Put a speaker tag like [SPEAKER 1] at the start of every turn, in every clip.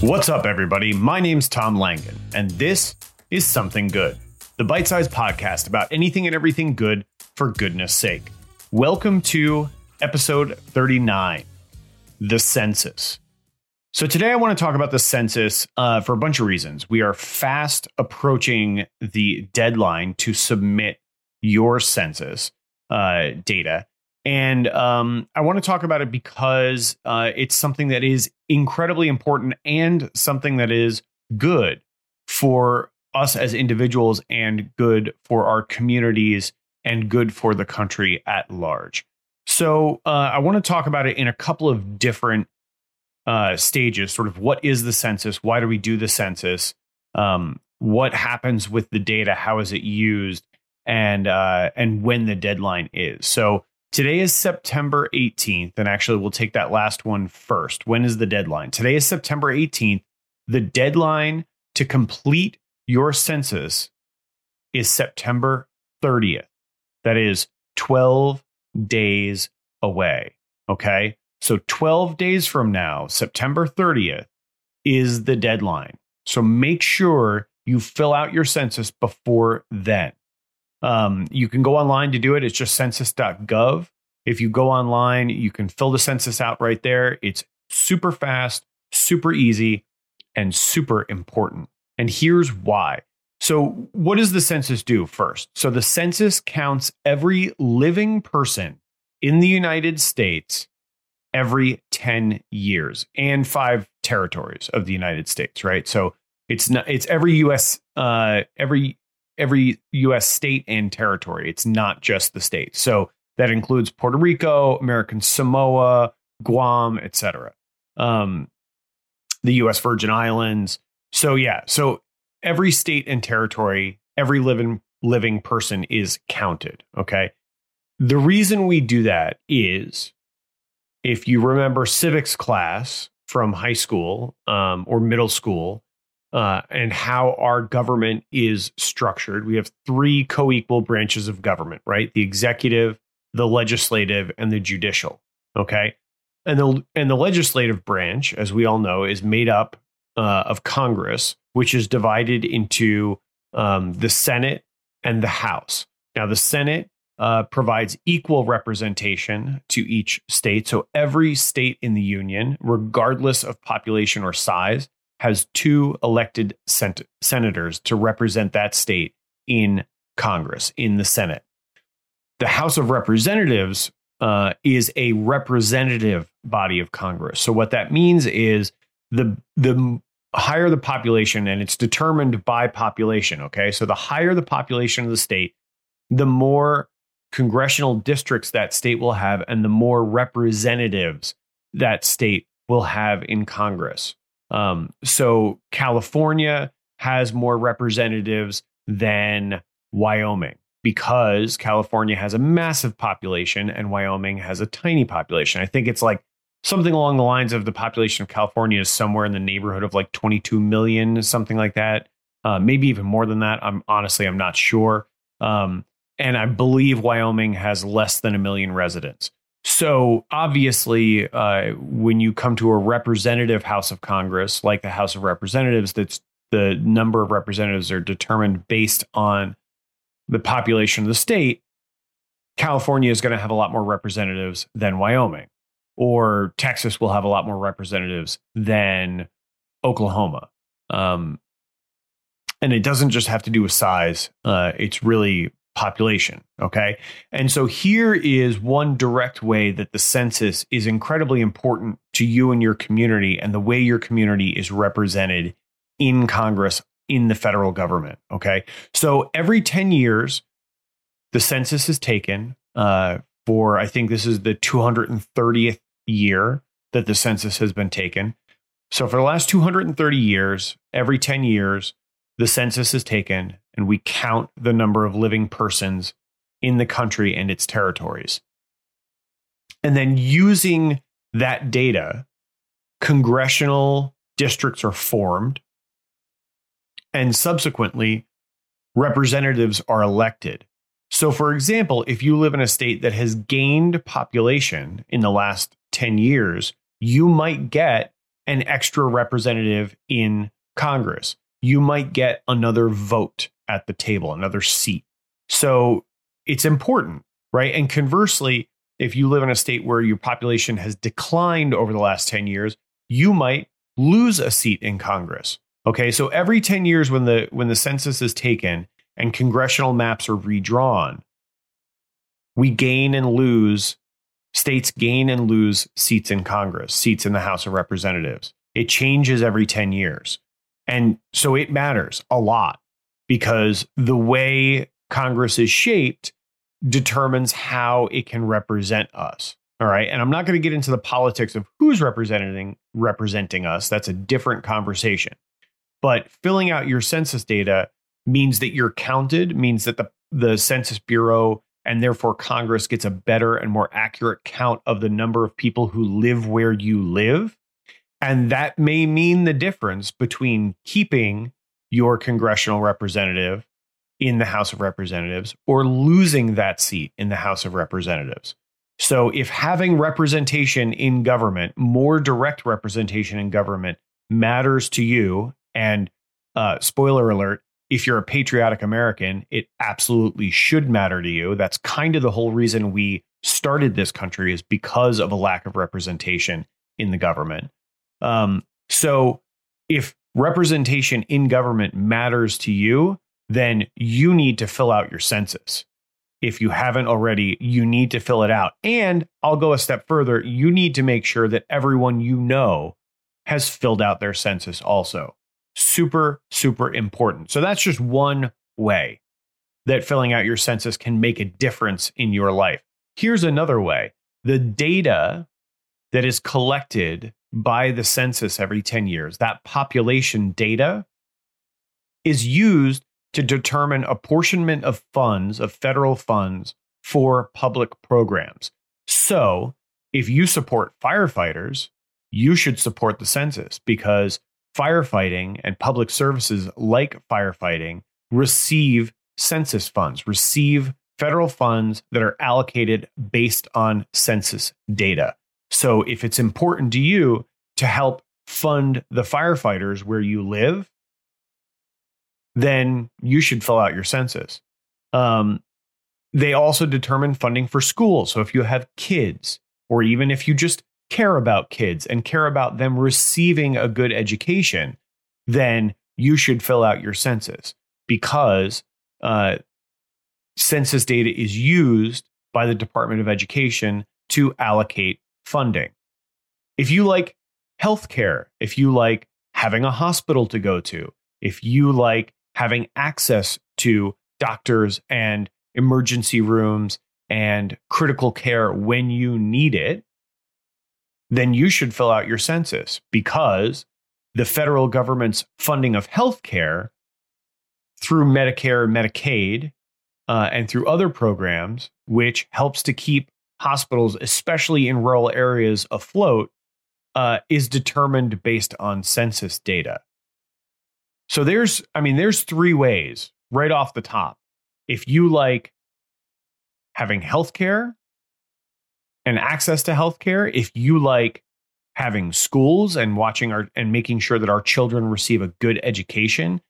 [SPEAKER 1] What's up, everybody? My name's Tom Langan, and this is Something Good, the bite sized podcast about anything and everything good for goodness sake. Welcome to episode 39 The Census. So, today I want to talk about the census uh, for a bunch of reasons. We are fast approaching the deadline to submit your census uh, data. And um, I want to talk about it because uh, it's something that is incredibly important and something that is good for us as individuals and good for our communities and good for the country at large. So uh, I want to talk about it in a couple of different uh, stages. Sort of what is the census? Why do we do the census? Um, what happens with the data? How is it used? And uh, and when the deadline is. So Today is September 18th, and actually, we'll take that last one first. When is the deadline? Today is September 18th. The deadline to complete your census is September 30th. That is 12 days away. Okay. So 12 days from now, September 30th, is the deadline. So make sure you fill out your census before then. Um, you can go online to do it. It's just census.gov. If you go online, you can fill the census out right there. It's super fast, super easy, and super important. And here's why. So, what does the census do first? So, the census counts every living person in the United States every 10 years and five territories of the United States, right? So, it's not, it's every US, uh, every every U.S. state and territory. It's not just the states. So that includes Puerto Rico, American Samoa, Guam, etc. Um, the U.S. Virgin Islands. So yeah, so every state and territory, every living living person is counted. Okay. The reason we do that is if you remember civics class from high school um, or middle school, uh, and how our government is structured. We have three co equal branches of government, right? The executive, the legislative, and the judicial. Okay. And the, and the legislative branch, as we all know, is made up uh, of Congress, which is divided into um, the Senate and the House. Now, the Senate uh, provides equal representation to each state. So every state in the union, regardless of population or size, has two elected sen- senators to represent that state in Congress, in the Senate. The House of Representatives uh, is a representative body of Congress. So what that means is the the higher the population, and it's determined by population. Okay, so the higher the population of the state, the more congressional districts that state will have, and the more representatives that state will have in Congress. Um, so California has more representatives than Wyoming because California has a massive population and Wyoming has a tiny population. I think it's like something along the lines of the population of California is somewhere in the neighborhood of like 22 million, something like that. Uh, maybe even more than that. I'm honestly, I'm not sure. Um, and I believe Wyoming has less than a million residents. So obviously, uh, when you come to a representative House of Congress, like the House of Representatives, that's the number of representatives are determined based on the population of the state. California is going to have a lot more representatives than Wyoming, or Texas will have a lot more representatives than Oklahoma. Um, and it doesn't just have to do with size; uh, it's really population. Okay. And so here is one direct way that the census is incredibly important to you and your community and the way your community is represented in Congress, in the federal government. Okay. So every 10 years, the census is taken uh, for, I think this is the 230th year that the census has been taken. So for the last 230 years, every 10 years, the census is taken and we count the number of living persons in the country and its territories. And then using that data, congressional districts are formed. And subsequently, representatives are elected. So, for example, if you live in a state that has gained population in the last 10 years, you might get an extra representative in Congress. You might get another vote at the table, another seat. So it's important, right? And conversely, if you live in a state where your population has declined over the last 10 years, you might lose a seat in Congress. Okay, so every 10 years when the when the census is taken and congressional maps are redrawn, we gain and lose states gain and lose seats in Congress, seats in the House of Representatives. It changes every 10 years. And so it matters a lot because the way Congress is shaped determines how it can represent us. All right. And I'm not going to get into the politics of who's representing representing us. That's a different conversation. But filling out your census data means that you're counted, means that the, the Census Bureau and therefore Congress gets a better and more accurate count of the number of people who live where you live. And that may mean the difference between keeping your congressional representative in the House of Representatives or losing that seat in the House of Representatives. So, if having representation in government, more direct representation in government, matters to you, and uh, spoiler alert, if you're a patriotic American, it absolutely should matter to you. That's kind of the whole reason we started this country is because of a lack of representation in the government. Um, so, if representation in government matters to you, then you need to fill out your census. If you haven't already, you need to fill it out. And I'll go a step further. You need to make sure that everyone you know has filled out their census also. Super, super important. So that's just one way that filling out your census can make a difference in your life. Here's another way the data that is collected by the census every 10 years, that population data is used to determine apportionment of funds, of federal funds for public programs. So, if you support firefighters, you should support the census because firefighting and public services like firefighting receive census funds, receive federal funds that are allocated based on census data. So, if it's important to you to help fund the firefighters where you live, then you should fill out your census. Um, they also determine funding for schools. So if you have kids, or even if you just care about kids and care about them receiving a good education, then you should fill out your census because uh, census data is used by the Department of Education to allocate funding. If you like healthcare, if you like having a hospital to go to, if you like having access to doctors and emergency rooms and critical care when you need it, then you should fill out your census because the federal government's funding of healthcare through Medicare, Medicaid, uh, and through other programs, which helps to keep hospitals, especially in rural areas, afloat, uh, is determined based on census data. So there's, I mean, there's three ways right off the top. If you like having healthcare and access to healthcare, if you like having schools and watching our and making sure that our children receive a good education,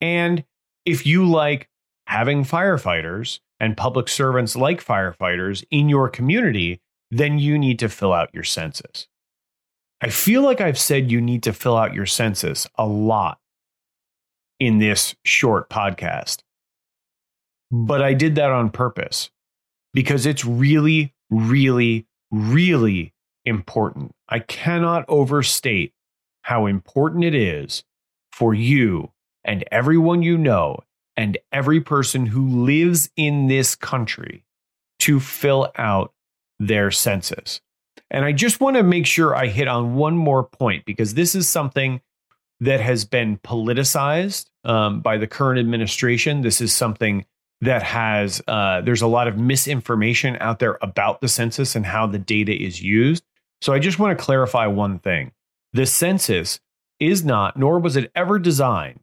[SPEAKER 1] and if you like having firefighters and public servants like firefighters in your community, then you need to fill out your census. I feel like I've said you need to fill out your census a lot in this short podcast. But I did that on purpose because it's really, really, really important. I cannot overstate how important it is for you and everyone you know and every person who lives in this country to fill out their census. And I just want to make sure I hit on one more point because this is something that has been politicized um, by the current administration. This is something that has, uh, there's a lot of misinformation out there about the census and how the data is used. So I just want to clarify one thing the census is not, nor was it ever designed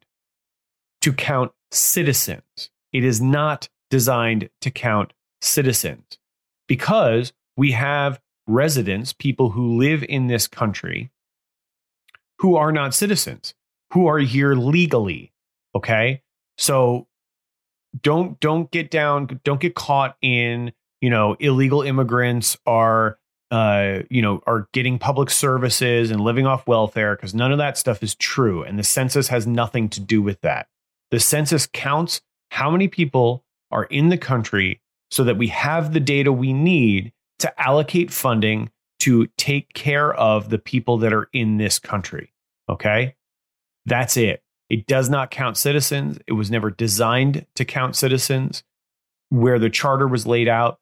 [SPEAKER 1] to count citizens. It is not designed to count citizens because we have residents, people who live in this country who are not citizens, who are here legally. Okay. So don't don't get down, don't get caught in, you know, illegal immigrants are uh, you know, are getting public services and living off welfare because none of that stuff is true. And the census has nothing to do with that. The census counts how many people are in the country so that we have the data we need to allocate funding to take care of the people that are in this country. Okay. That's it. It does not count citizens. It was never designed to count citizens. Where the charter was laid out,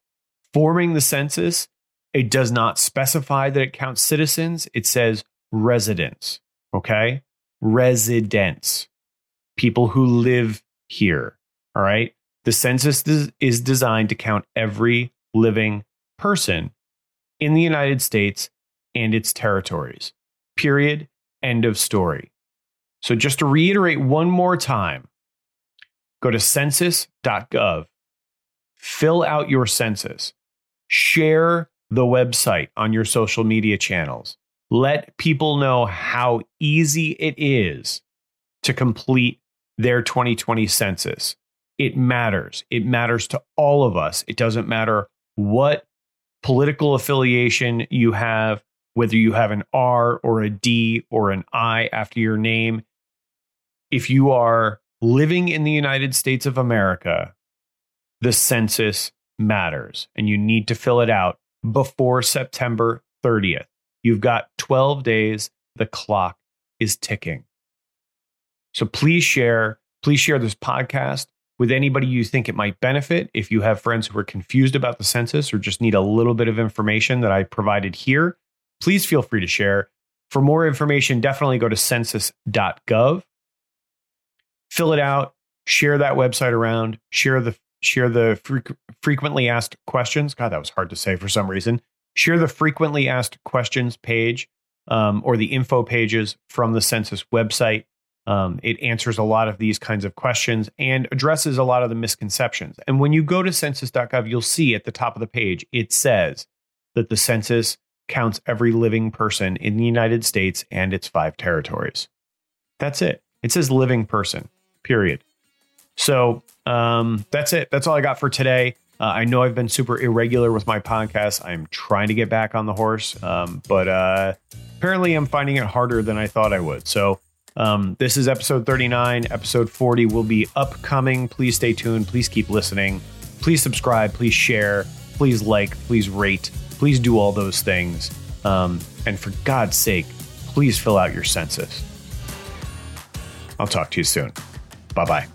[SPEAKER 1] forming the census, it does not specify that it counts citizens. It says residents. Okay. Residents, people who live here. All right. The census is designed to count every living person in the United States and its territories. Period. End of story. So, just to reiterate one more time, go to census.gov, fill out your census, share the website on your social media channels. Let people know how easy it is to complete their 2020 census. It matters. It matters to all of us. It doesn't matter what political affiliation you have, whether you have an R or a D or an I after your name. If you are living in the United States of America, the census matters and you need to fill it out before September 30th. You've got 12 days. The clock is ticking. So please share, please share this podcast with anybody you think it might benefit. If you have friends who are confused about the census or just need a little bit of information that I provided here, please feel free to share. For more information, definitely go to census.gov. Fill it out, share that website around, share the share the fre- frequently asked questions. God, that was hard to say for some reason. Share the frequently asked questions page um, or the info pages from the census website. Um, it answers a lot of these kinds of questions and addresses a lot of the misconceptions. And when you go to census.gov, you'll see at the top of the page, it says that the census counts every living person in the United States and its five territories. That's it. It says living person, period. So um, that's it. That's all I got for today. Uh, I know I've been super irregular with my podcast. I'm trying to get back on the horse, um, but uh, apparently I'm finding it harder than I thought I would. So um, this is episode 39. Episode 40 will be upcoming. Please stay tuned. Please keep listening. Please subscribe. Please share. Please like. Please rate. Please do all those things. Um, and for God's sake, please fill out your census. I'll talk to you soon. Bye bye.